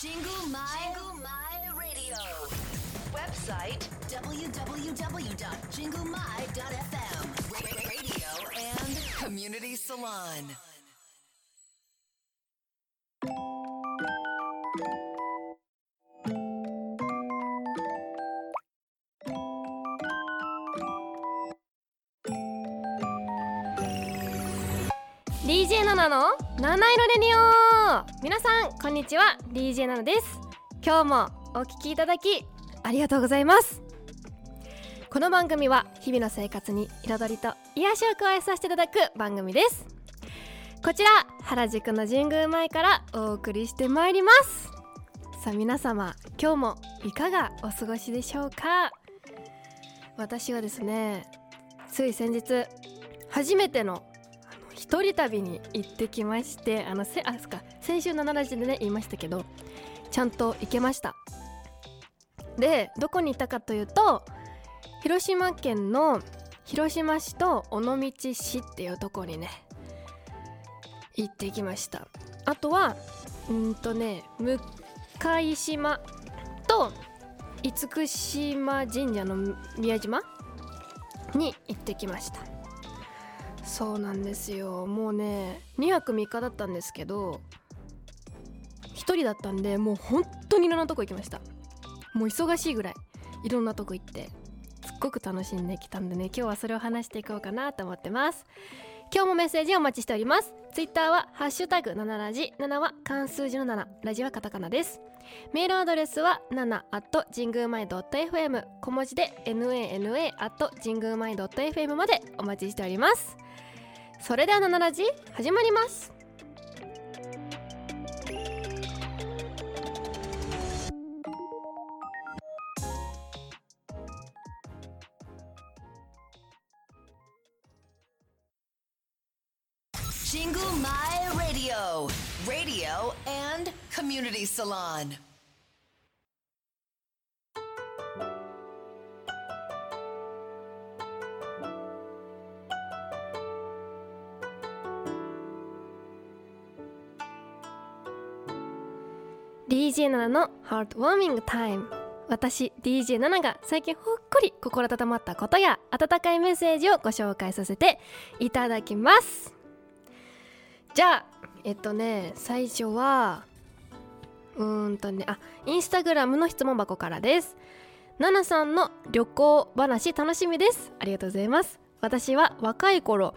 Jingle My, Jingle My Radio. Website www.jinglemy.fm. Radio and Community Salon. DJ7 の七色レディオ皆さんこんにちは。DJ ナナです。今日もお聞きいただきありがとうございます。この番組は日々の生活に彩りと癒しを加えさせていただく番組です。こちら原宿の神宮前からお送りしてまいります。さあ皆様今日もいかがお過ごしでしょうか？私はですねつい先日初めての一人旅に行ってきましてあのせあそっか先週の7時でね言いましたけどちゃんと行けました。でどこに行ったかというと広島県の広島市と尾道市っていうとこにね行ってきました。あとはうんとね向島と厳島神社の宮島に行ってきました。そうなんですよ。もうね2泊3日だったんですけど1人だったんでもう本当にいろんなとこ行きました。もう忙しいぐらいいろんなとこ行ってすっごく楽しんできたんでね今日はそれを話していこうかなと思ってます。今日もメッセージお待ちしております。ツイッターはハッシュタグ7ラジ7は漢数字の7ラジはカタカナです。メールアドレスは7 at 神宮前 .fm 小文字で nana at 神宮前 .fm までお待ちしております。それでは「ナラジ」始まりますシングルマイ・ラディオ・ラディオ・コミュニティ・サロン。「DJ7 のハートウォーミングタイム」私 DJ7 が最近ほっこり心温まったことや温かいメッセージをご紹介させていただきます。じゃあえっとね最初はうーんとねあインスタグラムの質問箱からです。ナナさんの旅行話楽しみです。ありがとうございます。私は若い頃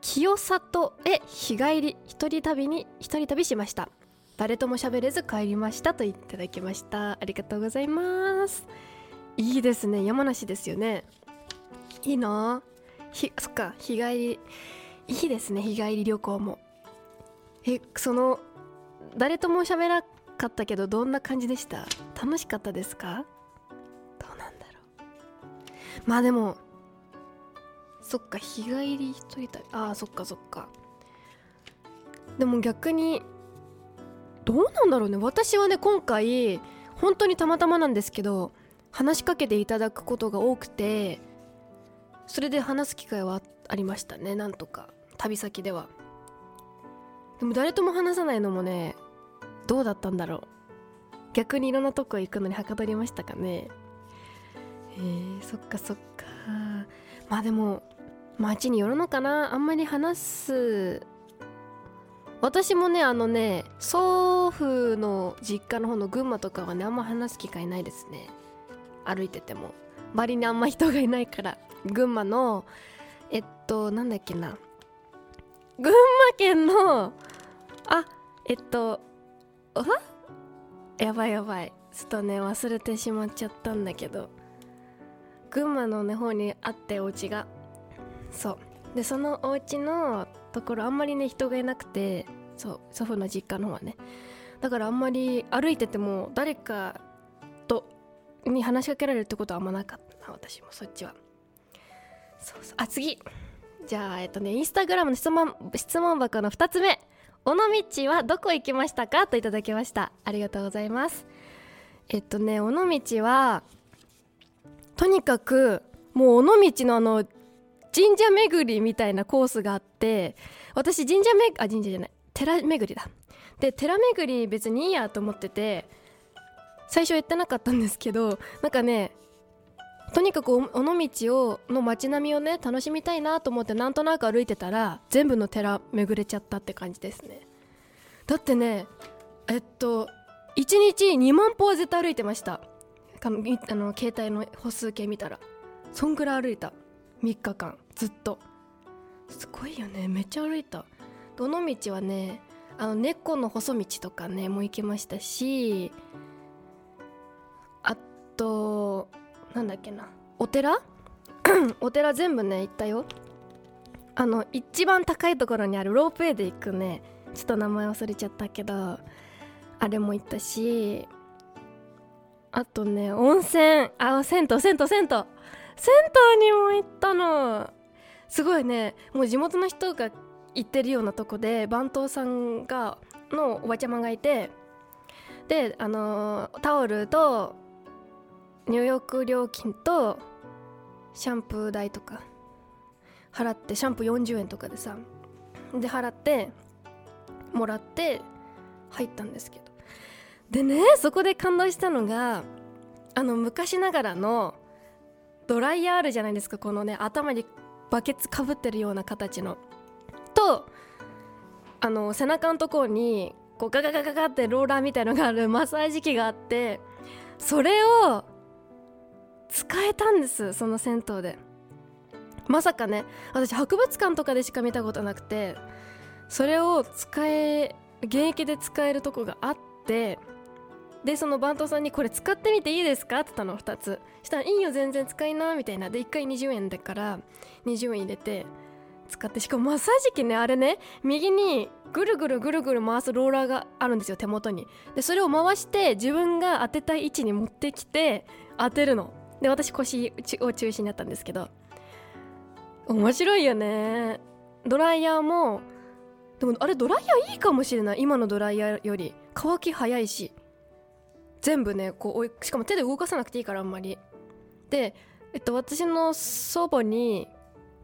清里へ日帰り一人旅に一人旅しました。誰とも喋れず帰りましたといただきました。ありがとうございます。いいですね。山梨ですよね。いいな。ひそっか。日帰り。いいですね。日帰り旅行も。えその誰とも喋らなかったけどどんな感じでした？楽しかったですか？どうなんだろう。まあでもそっか。日帰り一人旅。ああそっかそっか。でも逆にどうなんだろうね。私はね今回本当にたまたまなんですけど話しかけていただくことが多くてそれで話す機会はありましたね。なんとか。旅先では。でも誰とも話さないのもねどうだったんだろう。逆にいろんなとこ行くのにはかどりましたかね。えー、そっかそっか。まあでも街によるのかな。あんまり話す私もねあのね祖父の実家の方の群馬とかはねあんま話す機会ないですね。歩いてても。周りにあんま人がいないから。群馬のえっとなんだっけな。群馬県のあえっとあやばいやばい。ちょっとね忘れてしまっちゃったんだけど。群馬のね方にあってお家が。そう。でそのお家のところあんまりね人がいなくてそう祖父の実家の方はね。だからあんまり歩いてても誰かとに話しかけられるってことはあんまなかったな私もそっちは。そうそう。あ次。じゃあえっとねインスタグラムの質問質問箱の2つ目。尾道はどこ行きましたか？といただきました。ありがとうございます。えっとね尾道はとにかくもう尾道のあの神社巡りみたいなコースがあって私神社めあ神社じゃない。寺巡りだ。で寺巡り別にいいやと思ってて最初やってなかったんですけどなんかねとにかく尾道をの街並みをね楽しみたいなと思ってなんとなく歩いてたら全部の寺巡れちゃったって感じですね。だってねえっと1日2万歩は絶対歩いてました。あの携帯の歩数計見たら。そんぐらい歩いた。3日間。ずっと。すごいよね。めっちゃ歩いた。どの道はねあの猫の細道とかねも行きましたしあとなんだっけな。お寺？お寺全部ね行ったよ。あの一番高いところにあるロープウェイで行くねちょっと名前忘れちゃったけどあれも行ったしあとね温泉。あ銭湯銭湯銭湯。銭湯にも行ったの。すごいねもう地元の人が行ってるようなとこで番頭さんがのおばちゃまがいてであのタオルと入浴料金とシャンプー代とか払ってシャンプー40円とかでさで払ってもらって入ったんですけど。でねそこで感動したのがあの昔ながらのドライヤーあるじゃないですかこのね頭にバケツかぶってるような形の。とあの背中のところにこうガガガガガってローラーみたいのがあるマッサージ機があってそれを使えたんですその銭湯で。まさかね私博物館とかでしか見たことなくてそれを使え現役で使えるとこがあってでその番頭さんに「これ使ってみていいですか?」って言ったの2つ。したら「いいよ全然使いな」みたいな。で1回20円だから20円入れて使ってしかもマッサージ機ねあれね右にぐるぐるぐるぐる回すローラーがあるんですよ手元に。でそれを回して自分が当てたい位置に持ってきて当てるの。で私腰を中心になったんですけど。面白いよね。ドライヤーもでもあれドライヤーいいかもしれない。今のドライヤーより。乾き早いし。全部ねこうしかも手で動かさなくていいからあんまり。で、えっと、私の祖母に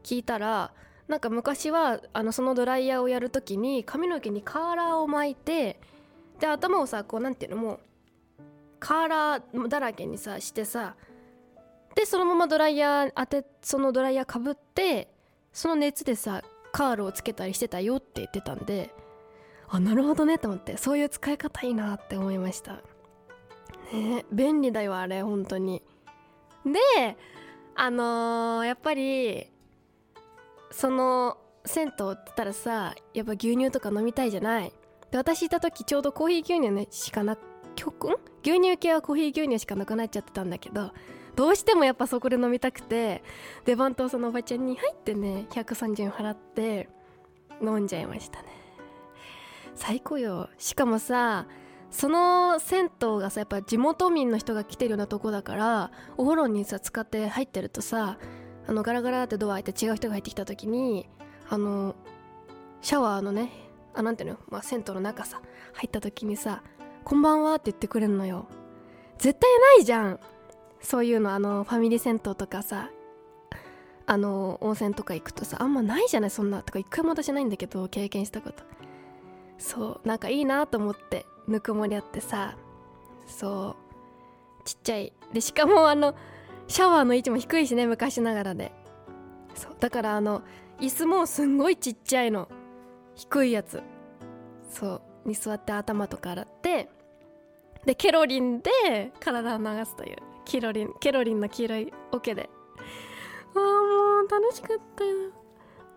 聞いたらなんか昔はあのそのドライヤーをやるときに髪の毛にカーラーを巻いてで頭をさこうなんていうのもうカーラーだらけにさしてさでそのままドライヤー当てそのドライヤーかぶってその熱でさカールをつけたりしてたよって言ってたんであなるほどねと思ってそういう使い方いいなって思いました。ね便利だよあれ本当に。であのー、やっぱりその銭湯って言ったらさやっぱ牛乳とか飲みたいじゃない。で私いた時ちょうどコーヒー牛乳ねしかな曲牛乳系はコーヒー牛乳しかなくなっちゃってたんだけどどうしてもやっぱそこで飲みたくてで番頭さんのおばちゃんに入ってね130円払って飲んじゃいましたね。最高よ。しかもさその銭湯がさやっぱ地元民の人が来てるようなとこだからお風呂にさ使って入ってるとさあのガラガラってドア開いて違う人が入ってきた時にあのシャワーのねあなんていうの、まあ、銭湯の中さ入った時にさ「こんばんは」って言ってくれるのよ。絶対ないじゃんそういうのあのファミリー銭湯とかさあの温泉とか行くとさあんまないじゃないそんな。とか一回も私ないんだけど経験したこと。そうなんかいいなと思って。ぬくもりあってさそうちっちゃい。でしかもあのシャワーの位置も低いしね昔ながらで。そうだからあの椅子もすんごいちっちゃいの。低いやつ。そうに座って頭とか洗ってでケロリンで体を流すという。キロリンケロリンの黄色い桶で。ああもう楽しかったよ。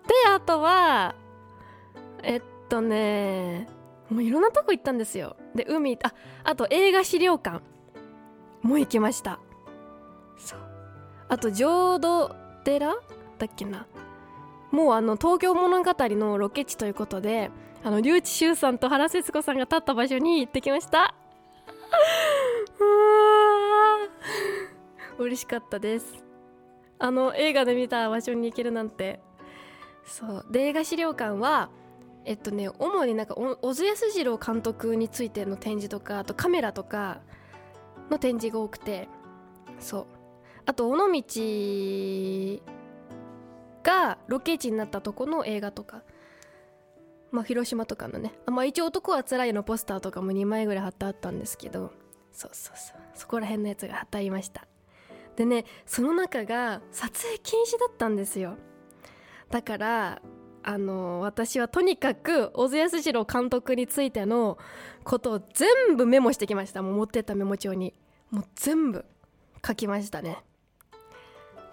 であとはえっとねもういろんなとこ行ったんですよ。で海ああと映画資料館。も行きました。そう。あと浄土寺？だっけな？もうあの東京物語のロケ地ということであの笠智秀さんと原節子さんが立った場所に行ってきました。う嬉しかったです。あの映画で見た場所に行けるなんて。そう。で映画資料館はえっとね主になんか小津安二郎監督についての展示とかあとカメラとかの展示が多くてそう。あと尾道がロケ地になったとこの映画とかまあ広島とかのね。あまあ一応男はつらいのポスターとかも2枚ぐらい貼ってあったんですけどそうそうそう。そこら辺のやつが貼ってありました。でねその中が撮影禁止だったんですよ。だからあの私はとにかく小津安二郎監督についてのことを全部メモしてきました。もう持ってったメモ帳に。もう全部書きましたね。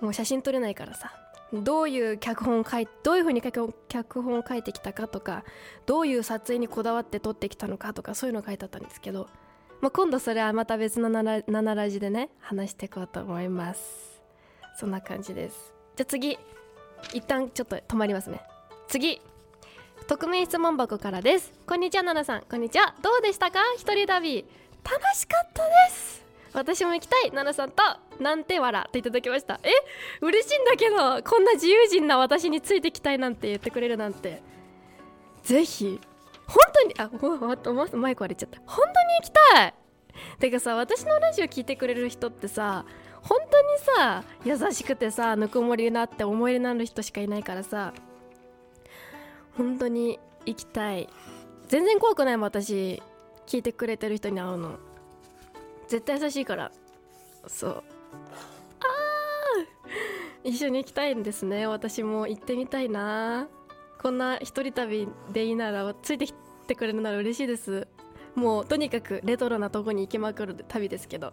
もう写真撮れないからさ。どういう脚本書いどういうふうに脚本を書いてきたかとかどういう撮影にこだわって撮ってきたのかとかそういうの書いてあったんですけど、まあ、今度それはまた別の7ラジでね話していこうと思います。そんな感じです。じゃあ次一旦ちょっと止まりますね。次。匿名質問箱からです。こんにちは奈々さん。こんにちは。どうでしたか？一人旅。楽しかったです。私も行きたい。奈々さんとなんて笑っていただきました。え？嬉しいんだけどこんな自由人な私についてきたいなんて言ってくれるなんて。ぜひ。本当にあおマイク割れちゃった。本当に行きたい。てかさ私のラジオ聞いてくれる人ってさ本当にさ優しくてさぬくもりなって思い入れのある人しかいないからさ本当に行きたい。全然怖くないもん私聞いてくれてる人に会うの。絶対優しいから。そう。あー！一緒に行きたいんですね。私も行ってみたいな。こんな一人旅でいいならついてきてくれるなら嬉しいです。もうとにかくレトロなとこに行きまくる旅ですけど。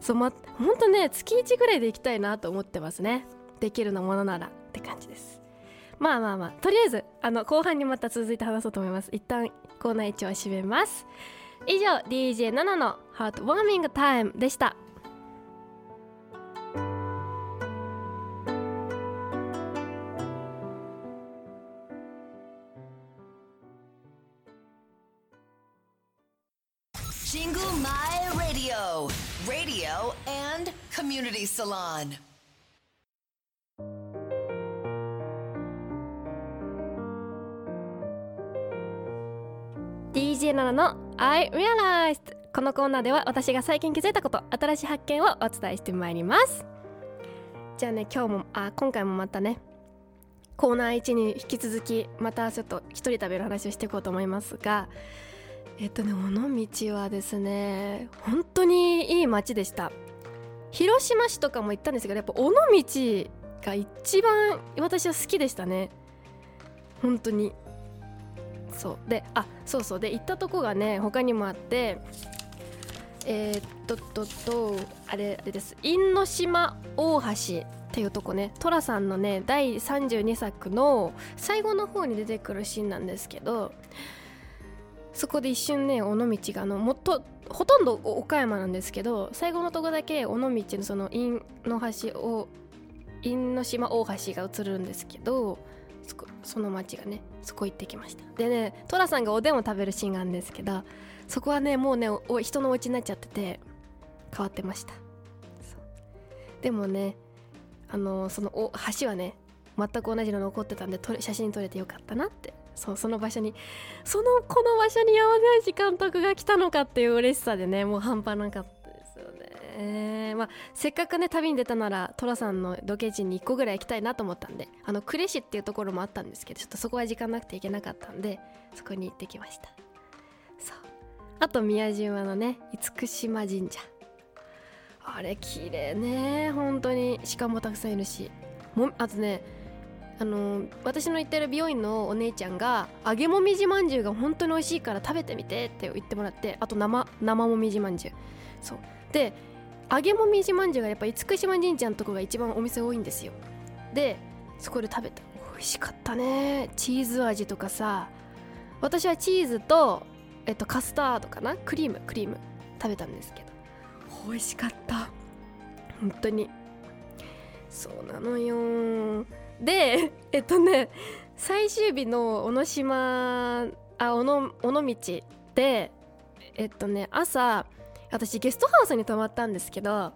そうまほんとね月1ぐらいで行きたいなと思ってますね。できるのものならって感じです。まあまあまあとりあえずあの後半にまた続いて話そうと思います。一旦コーナー1を締めます。以上 DJ7 のハートウォーミングタイムでした。シングルマイラディオ Radio and Community Salon. DJ7 の I Realized このコーナーでは私が最近気づいたこと新しい発見をお伝えしてまいります。じゃあね今日もあ今回もまたねコーナー1に引き続きまたちょっと一人食べる話をしていこうと思いますがえっとね尾道はですね本当にいい街でした。広島市とかも行ったんですけどやっぱ尾道が一番私は好きでしたね。本当に。そう。であそうそう。で行ったとこがね他にもあってえー、っとととあれあれです。因島大橋っていうとこね。寅さんのね第32作の最後の方に出てくるシーンなんですけどそこで一瞬ね尾道があのもっとほとんど岡山なんですけど最後のとこだけ尾道のその因の橋を因島大橋が映るんですけどその町がねそこ行ってきました。でね寅さんがおでんを食べるシーンがあるんですけどそこはねもうね人のお家になっちゃってて変わってました。でもねあのその橋はね全く同じの残ってたんで写真撮れてよかったなって。そうその場所にそのこの場所に山田監督が来たのかっていう嬉しさでねもう半端なかった。ですよねまあせっかくね旅に出たなら寅さんのロケ地に1個ぐらい行きたいなと思ったんであの呉市っていうところもあったんですけどちょっとそこは時間なくて行けなかったんでそこに行ってきました。そう。あと宮島のね厳島神社。あれ綺麗ね。本当に。鹿もたくさんいるし。もあとねあの私の行ってる美容院のお姉ちゃんが揚げもみじまんじゅうが本当に美味しいから食べてみてって言ってもらってあと生生もみじまんじゅう。そう。で揚げもみじまんじゅうがやっぱ厳島神社のとこが一番お店多いんですよ。でそこで食べた。美味しかったね。チーズ味とかさ。私はチーズと、えっと、カスタードかな。クリーム。クリーム。食べたんですけど。美味しかった。本当に。そうなのよ。でえっとね最終日の小野島あ尾野尾道でえっとね朝私ゲストハウスに泊まったんですけど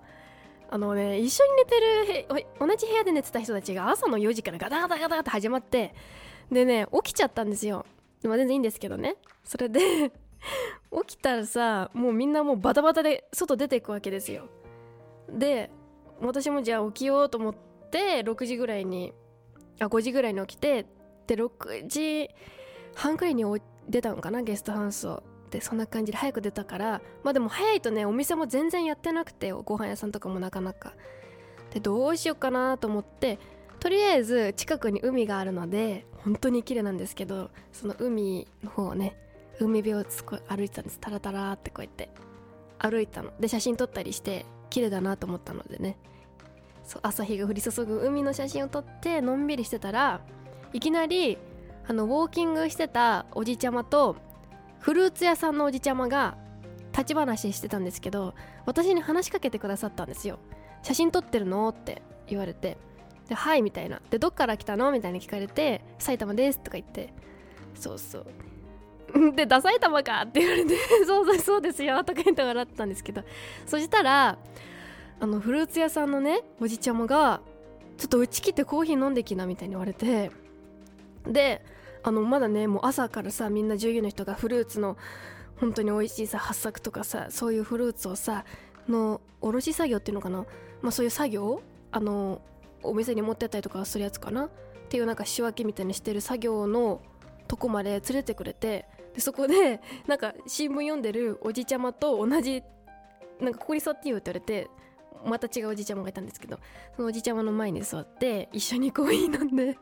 あのね一緒に寝てる同じ部屋で寝てた人たちが朝の4時からガタガタガタって始まってでね起きちゃったんですよ。でも全然いいんですけどね。それで 起きたらさもうみんなもうバタバタで外出ていくわけですよ。で私もじゃあ起きようと思って6時ぐらいにあ5時ぐらいに起きてで6時半くらいに出たのかなゲストハウスを。でそんな感じで早く出たからまあでも早いとねお店も全然やってなくてご飯屋さんとかもなかなか。でどうしようかなと思ってとりあえず近くに海があるので本当に綺麗なんですけどその海の方をね海辺を歩いてたんです。タラタラってこうやって。歩いたの。で写真撮ったりして綺麗だなと思ったのでね。そう朝日が降り注ぐ海の写真を撮ってのんびりしてたらいきなりあのウォーキングしてたおじちゃまとフルーツ屋さんのおじちゃまが立ち話してたんですけど私に話しかけてくださったんですよ写真撮ってるの？って言われて。ではいみたいな。でどっから来たの？みたいに聞かれて埼玉ですとか言って。そうそう。で、ダ埼玉か？って言われて。そうそうそうですよとか言って笑ってたんですけど、そしたら、あの、フルーツ屋さんのね、おじちゃまが、ちょっとうち来てコーヒー飲んできなみたいに言われて、で、あの、まだね、もう朝からさ、みんな従業員の人がフルーツの、本当に美味しいさ、発作とかさ、そういうフルーツをさ、の、卸作業っていうのかな、まあそういう作業あの、お店に持ってったりとかするやつかなっていうなんか仕分けみたいにしてる作業のとこまで連れてくれてでそこでなんか新聞読んでるおじちゃまと同じなんかここに座っていいよって言われてまた違うおじちゃまがいたんですけどそのおじちゃまの前に座って一緒にコーヒー飲んで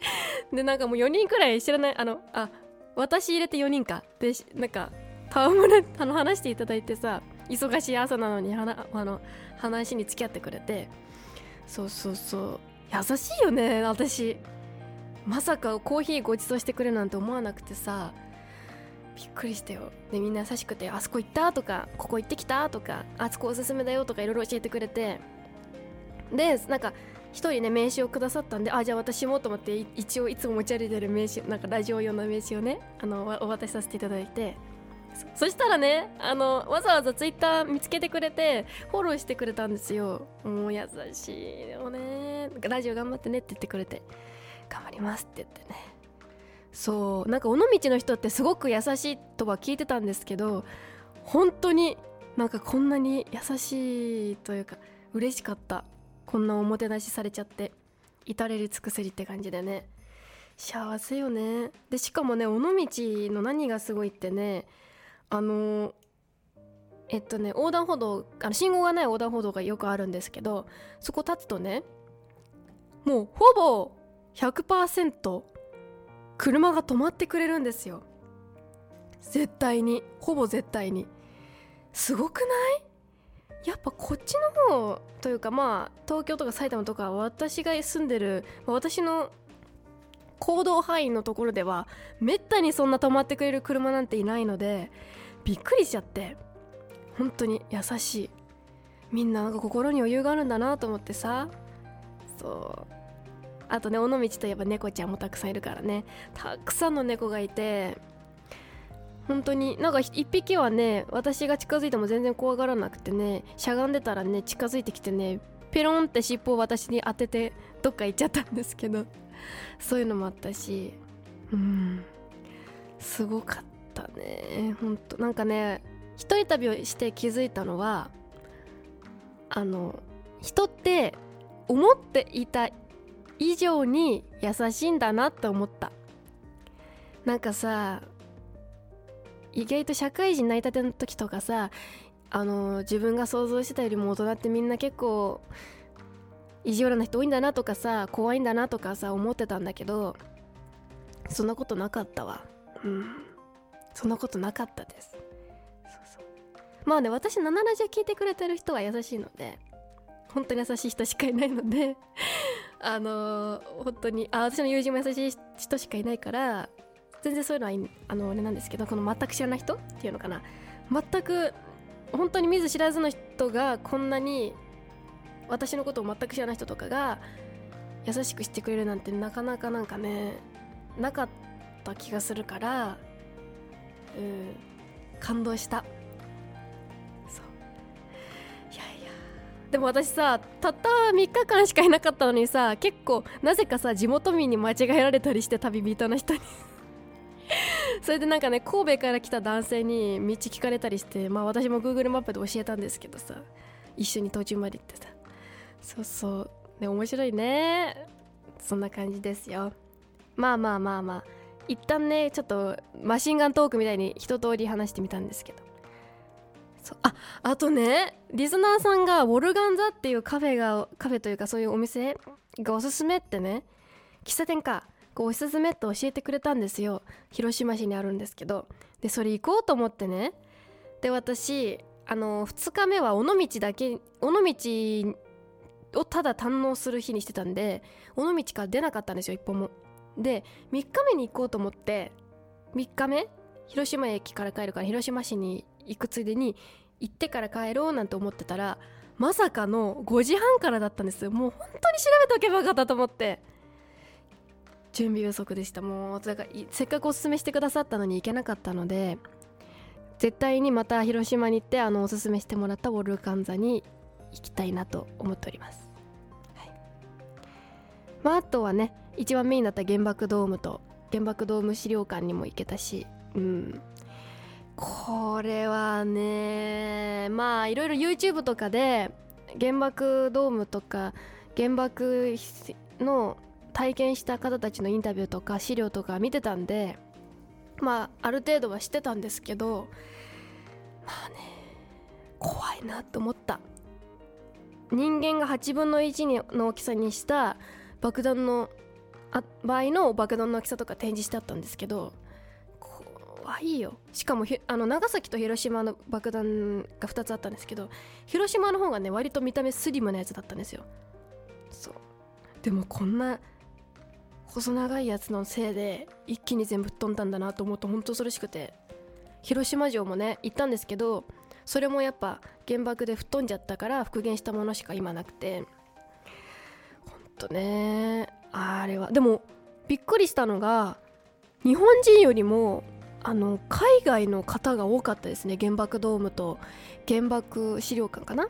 でなんかもう4人くらい知らないあのあ私入れて4人か。でなんか戯れあの話していただいてさ忙しい朝なのにはあの話に付き合ってくれて。そうそうそう。優しいよね私。まさかコーヒーご馳走してくれるなんて思わなくてさ。びっくりしたよ。でみんな優しくて「あそこ行った?」とか「ここ行ってきた?」とか「あそこおすすめだよ」とかいろいろ教えてくれて。でなんか一人ね名刺をくださったんであじゃあ私もと思って一応いつも持ち歩いてる名刺なんかラジオ用の名刺をねあのお渡しさせていただいて。そしたらねあのわざわざツイッター見つけてくれてフォローしてくれたんですよ。もう優しいよね。ラジオ頑張ってねって言ってくれて頑張りますって言ってね。そうなんか尾道の人ってすごく優しいとは聞いてたんですけど本当になんかこんなに優しいというか嬉しかった。こんなおもてなしされちゃって至れり尽くせりって感じでね。幸せよね。でしかもね尾道の何がすごいってねあのえっとね横断歩道あの信号がない横断歩道がよくあるんですけどそこ立つとねもうほぼ100%車が止まってくれるんですよ。絶対に。ほぼ絶対に。すごくない？やっぱこっちの方というかまあ東京とか埼玉とか私が住んでる私の行動範囲のところではめったにそんな止まってくれる車なんていないのでびっくりしちゃって本当に優しい。みんななんか心に余裕があるんだなと思ってさ。そう。あとね尾道といえば猫ちゃんもたくさんいるからね。たくさんの猫がいて本当になんか一匹はね私が近づいても全然怖がらなくてねしゃがんでたらね近づいてきてねペロンって尻尾を私に当ててどっか行っちゃったんですけどそういうのもあったしうんすごかったねほんとなんかね一人旅をして気づいたのはあの人って思っていた以上に優しいんだなって思った。なんかさ意外と社会人になりたての時とかさあの自分が想像してたよりも大人ってみんな結構意地悪な人多いんだなとかさ怖いんだなとかさ思ってたんだけどそんなことなかったわ。うん。そんなことなかったです。そうそう。まあね私7ラジオ聞いてくれてる人は優しいので本当に優しい人しかいないのであのー、本当にあ私の友人も優しい人しかいないから全然そういうのはあのあれなんですけどこの全く知らない人っていうのかな。全く本当に見ず知らずの人がこんなに私のことを全く知らない人とかが優しくしてくれるなんてなかなかなんかねなかった気がするからうん感動した。そう。いやいや。でも私さたった3日間しかいなかったのにさ結構なぜかさ地元民に間違えられたりして旅人の人に。それでなんかね神戸から来た男性に道聞かれたりしてまあ私も Google マップで教えたんですけどさ一緒に途中まで行ってさ。そうそう。ね面白いね。そんな感じですよ。まあまあまあまあ。一旦ねちょっとマシンガントークみたいに一通り話してみたんですけど。そう。ああとねリスナーさんがウォルガンザっていうカフェがカフェというかそういうお店がおすすめってね喫茶店か。こうおすすめって教えてくれたんですよ。広島市にあるんですけど。でそれ行こうと思ってね。で私あの2日目は尾道だけ尾道をただ堪能する日にしてたんで尾道から出なかったんですよ一歩も。で3日目に行こうと思って3日目広島駅から帰るから広島市に行くついでに行ってから帰ろうなんて思ってたらまさかの5時半からだったんですよ。もう本当に調べとけばよかったと思って。準備不足でした。もうだからせっかくおすすめしてくださったのに行けなかったので絶対にまた広島に行ってあのおすすめしてもらったウォルカンザに行きたいなと思っております、はい。まあ、あとはね一番メインだった原爆ドームと原爆ドーム資料館にも行けたしうん。これはねまあいろいろ YouTube とかで原爆ドームとか原爆の体験した方たちのインタビューとか資料とか見てたんでまあある程度はしてたんですけどまあね怖いなと思った。人間が8分の1の大きさにした爆弾のあ場合の爆弾の大きさとか展示してあったんですけど怖いよ。しかもあの長崎と広島の爆弾が2つあったんですけど広島の方がね割と見た目スリムなやつだったんですよ。そう。でもこんな細長いやつのせいで一気に全部吹っ飛んだんだなと思うと本当恐ろしくて。広島城もね行ったんですけどそれもやっぱ原爆で吹っ飛んじゃったから復元したものしか今なくて。ほんとね。あれは。でもびっくりしたのが日本人よりもあの海外の方が多かったですね。原爆ドームと原爆資料館かな？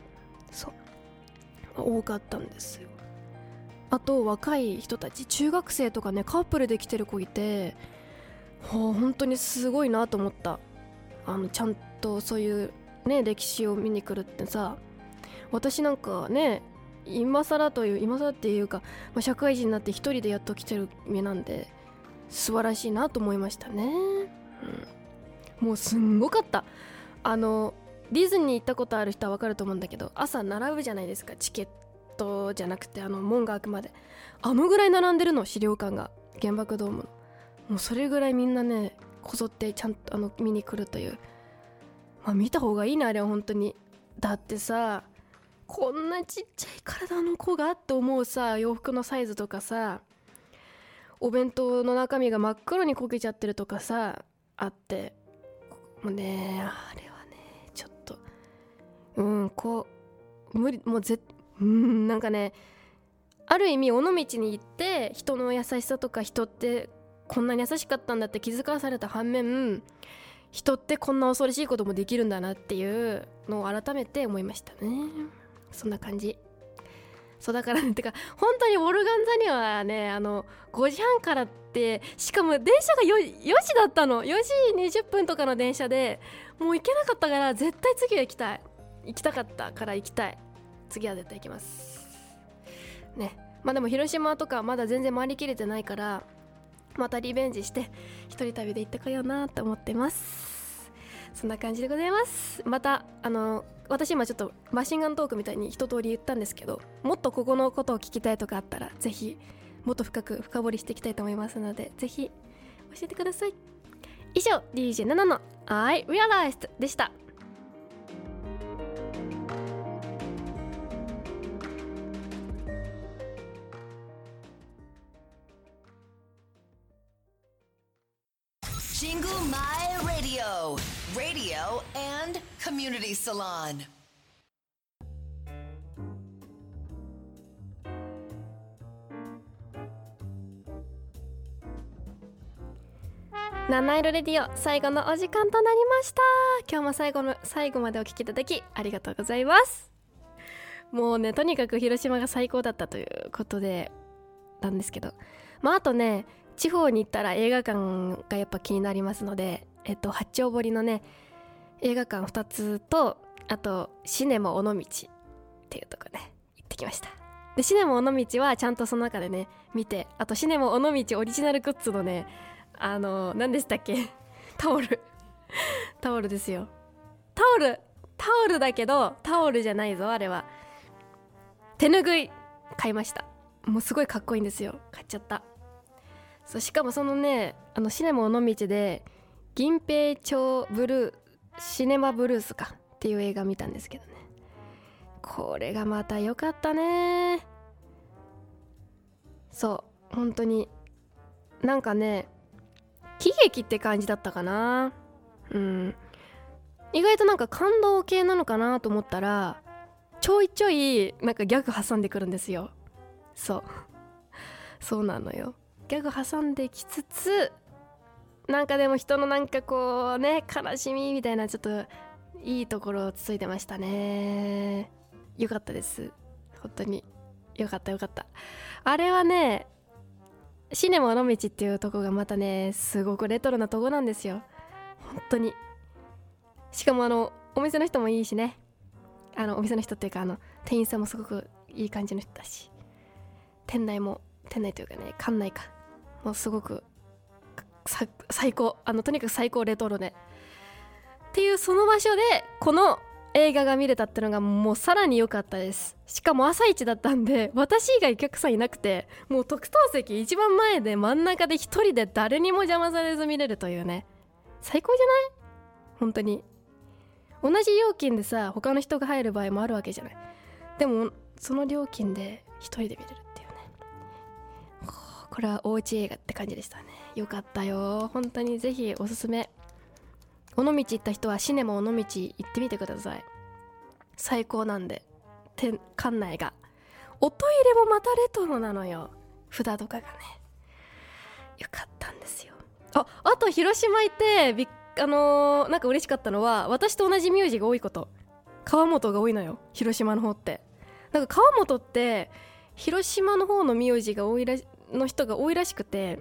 そう。多かったんですよ。あと若い人たち中学生とかねカップルで来てる子いてほ本当にすごいなと思った。あのちゃんとそういうね歴史を見に来るってさ私なんかね今更という今更っていうか、まあ、社会人になって一人でやっと来てる身なんで素晴らしいなと思いましたね、うん、もうすんごかった。あのディズニー行ったことある人は分かると思うんだけど朝並ぶじゃないですかチケット。トじゃなくてあの門が開くまで。あのぐらい並んでるの資料館が。原爆ドームの。もうそれぐらいみんなねこぞってちゃんとあの見に来るという。まあ見た方がいいなあれは本当に。だってさこんなちっちゃい体の子がって思うさ洋服のサイズとかさお弁当の中身が真っ黒に焦げちゃってるとかさあって。もうねあれはねちょっとうんこう無理もうぜうんなんかねある意味尾道に行って人の優しさとか人ってこんなに優しかったんだって気づかされた反面人ってこんな恐ろしいこともできるんだなっていうのを改めて思いましたね。そんな感じ。そうだからねてか本当にウォルガンザにはねあの5時半からってしかも電車が 4, 4時だったの。4時20分とかの電車でもう行けなかったから絶対次は行きたい。行きたかったから行きたい。次は絶対行きます。ね。まあでも広島とかまだ全然回りきれてないからまたリベンジして一人旅で行ってこようなと思ってます。そんな感じでございます。またあの私今ちょっとマシンガントークみたいに一通り言ったんですけどもっとここのことを聞きたいとかあったらぜひもっと深く深掘りしていきたいと思いますのでぜひ教えてください。以上 DJ7 の I Realized でした。Community Salon. 七色レディオ最後のお時間となりました。今日も最後の最後までお聞きいただきありがとうございます。もうねとにかく広島が最高だったということでなんですけど。まああとね地方に行ったら映画館がやっぱ気になりますので、えっと、八丁堀のね映画館2つとあとシネマ尾道っていうとこで行ってきました。でシネマ尾道はちゃんとその中でね見てあとシネマ尾道オリジナルグッズのねあの何でしたっけ？タオル。タオルですよ。タオル。タオルだけどタオルじゃないぞあれは。手ぬぐい買いました。もうすごいかっこいいんですよ。買っちゃった。そうしかもそのねあのシネマ尾道で銀平町ブルーシネマブルースかっていう映画見たんですけどね。これがまた良かったね。そう本当に。なんかね喜劇って感じだったかな。うん。意外となんか感動系なのかなと思ったらちょいちょいなんかギャグ挟んでくるんですよ。そう。そうなのよ。ギャグ挟んできつつなんかでも人のなんかこうね悲しみみたいなちょっといいところをつついてましたね。よかったです。本当に。よかったよかった。あれはねシネマ尾道っていうとこがまたねすごくレトロなとこなんですよ。本当に。しかもあのお店の人もいいしね。あのお店の人っていうかあの店員さんもすごくいい感じの人だし。店内も店内というかね館内か。もうすごく最高あのとにかく最高レトロで。っていうその場所でこの映画が見れたってのがもうさらに良かったです。しかも朝一だったんで私以外お客さんいなくてもう特等席一番前で真ん中で一人で誰にも邪魔されず見れるというね。最高じゃない？本当に。同じ料金でさ他の人が入る場合もあるわけじゃない。でもその料金で一人で見れるっていうね。これはおうち映画って感じでしたね。よかったよ。本当にぜひおすすめ。尾道行った人はシネマ尾道行ってみてください。最高なんで。館内が。おトイレもまたレトロなのよ。札とかがね。よかったんですよ。ああと広島行ってびあのー、なんか嬉しかったのは私と同じ名字が多いこと。川本が多いのよ。広島の方って。なんか川本って広島の方の名字が多いらの人が多いらしくて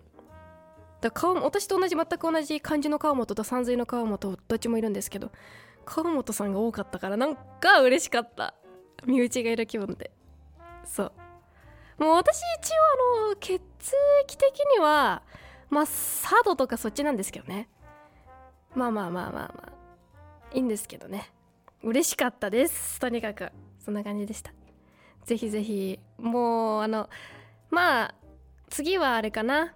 だ川私と同じ全く同じ漢字の川本と山水の川本どっちもいるんですけど川本さんが多かったからなんか嬉しかった。身内がいる気分で。そう。もう私一応あの血液的にはまあ佐渡とかそっちなんですけどね。まあまあまあまあまあ。いいんですけどね。嬉しかったです。とにかく。そんな感じでした。ぜひぜひもうあのまあ次はあれかな。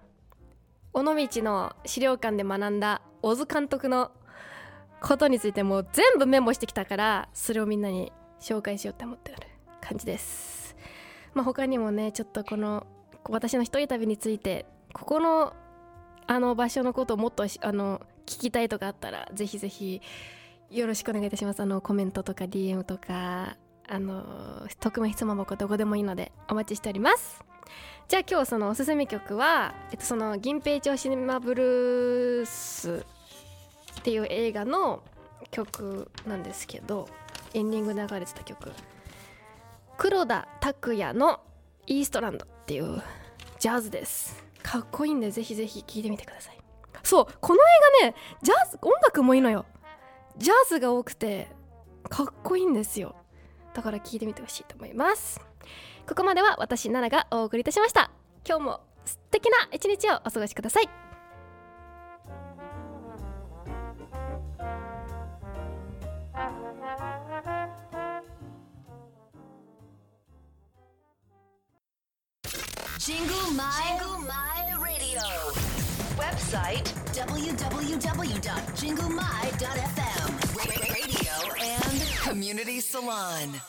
尾道の資料館で学んだ小津監督のことについてもう全部メモしてきたからそれをみんなに紹介しようって思ってる。感じです。まあ他にもねちょっとこの私の一人旅についてここのあの場所のことをもっとあの聞きたいとかあったらぜひぜひよろしくお願いいたします。あのコメントとか DM とかあの匿名質問箱どこでもいいのでお待ちしております。じゃあ今日そのおすすめ曲は、えっと、その銀平町シネマブルースっていう映画の曲なんですけどエンディング流れてた曲。黒田拓也の「イーストランド」っていうジャズです。かっこいいんでぜひぜひ聴いてみてください。そうこの映画ねジャズ音楽もいいのよ。ジャズが多くてかっこいいんですよ。だから聴いてみてほしいと思います。ここまでは私奈々がお送りいたしました今日も素敵な一日をお過ごしくださいジングマイ Radio Website www.jingumai.fm Radio and Community Salon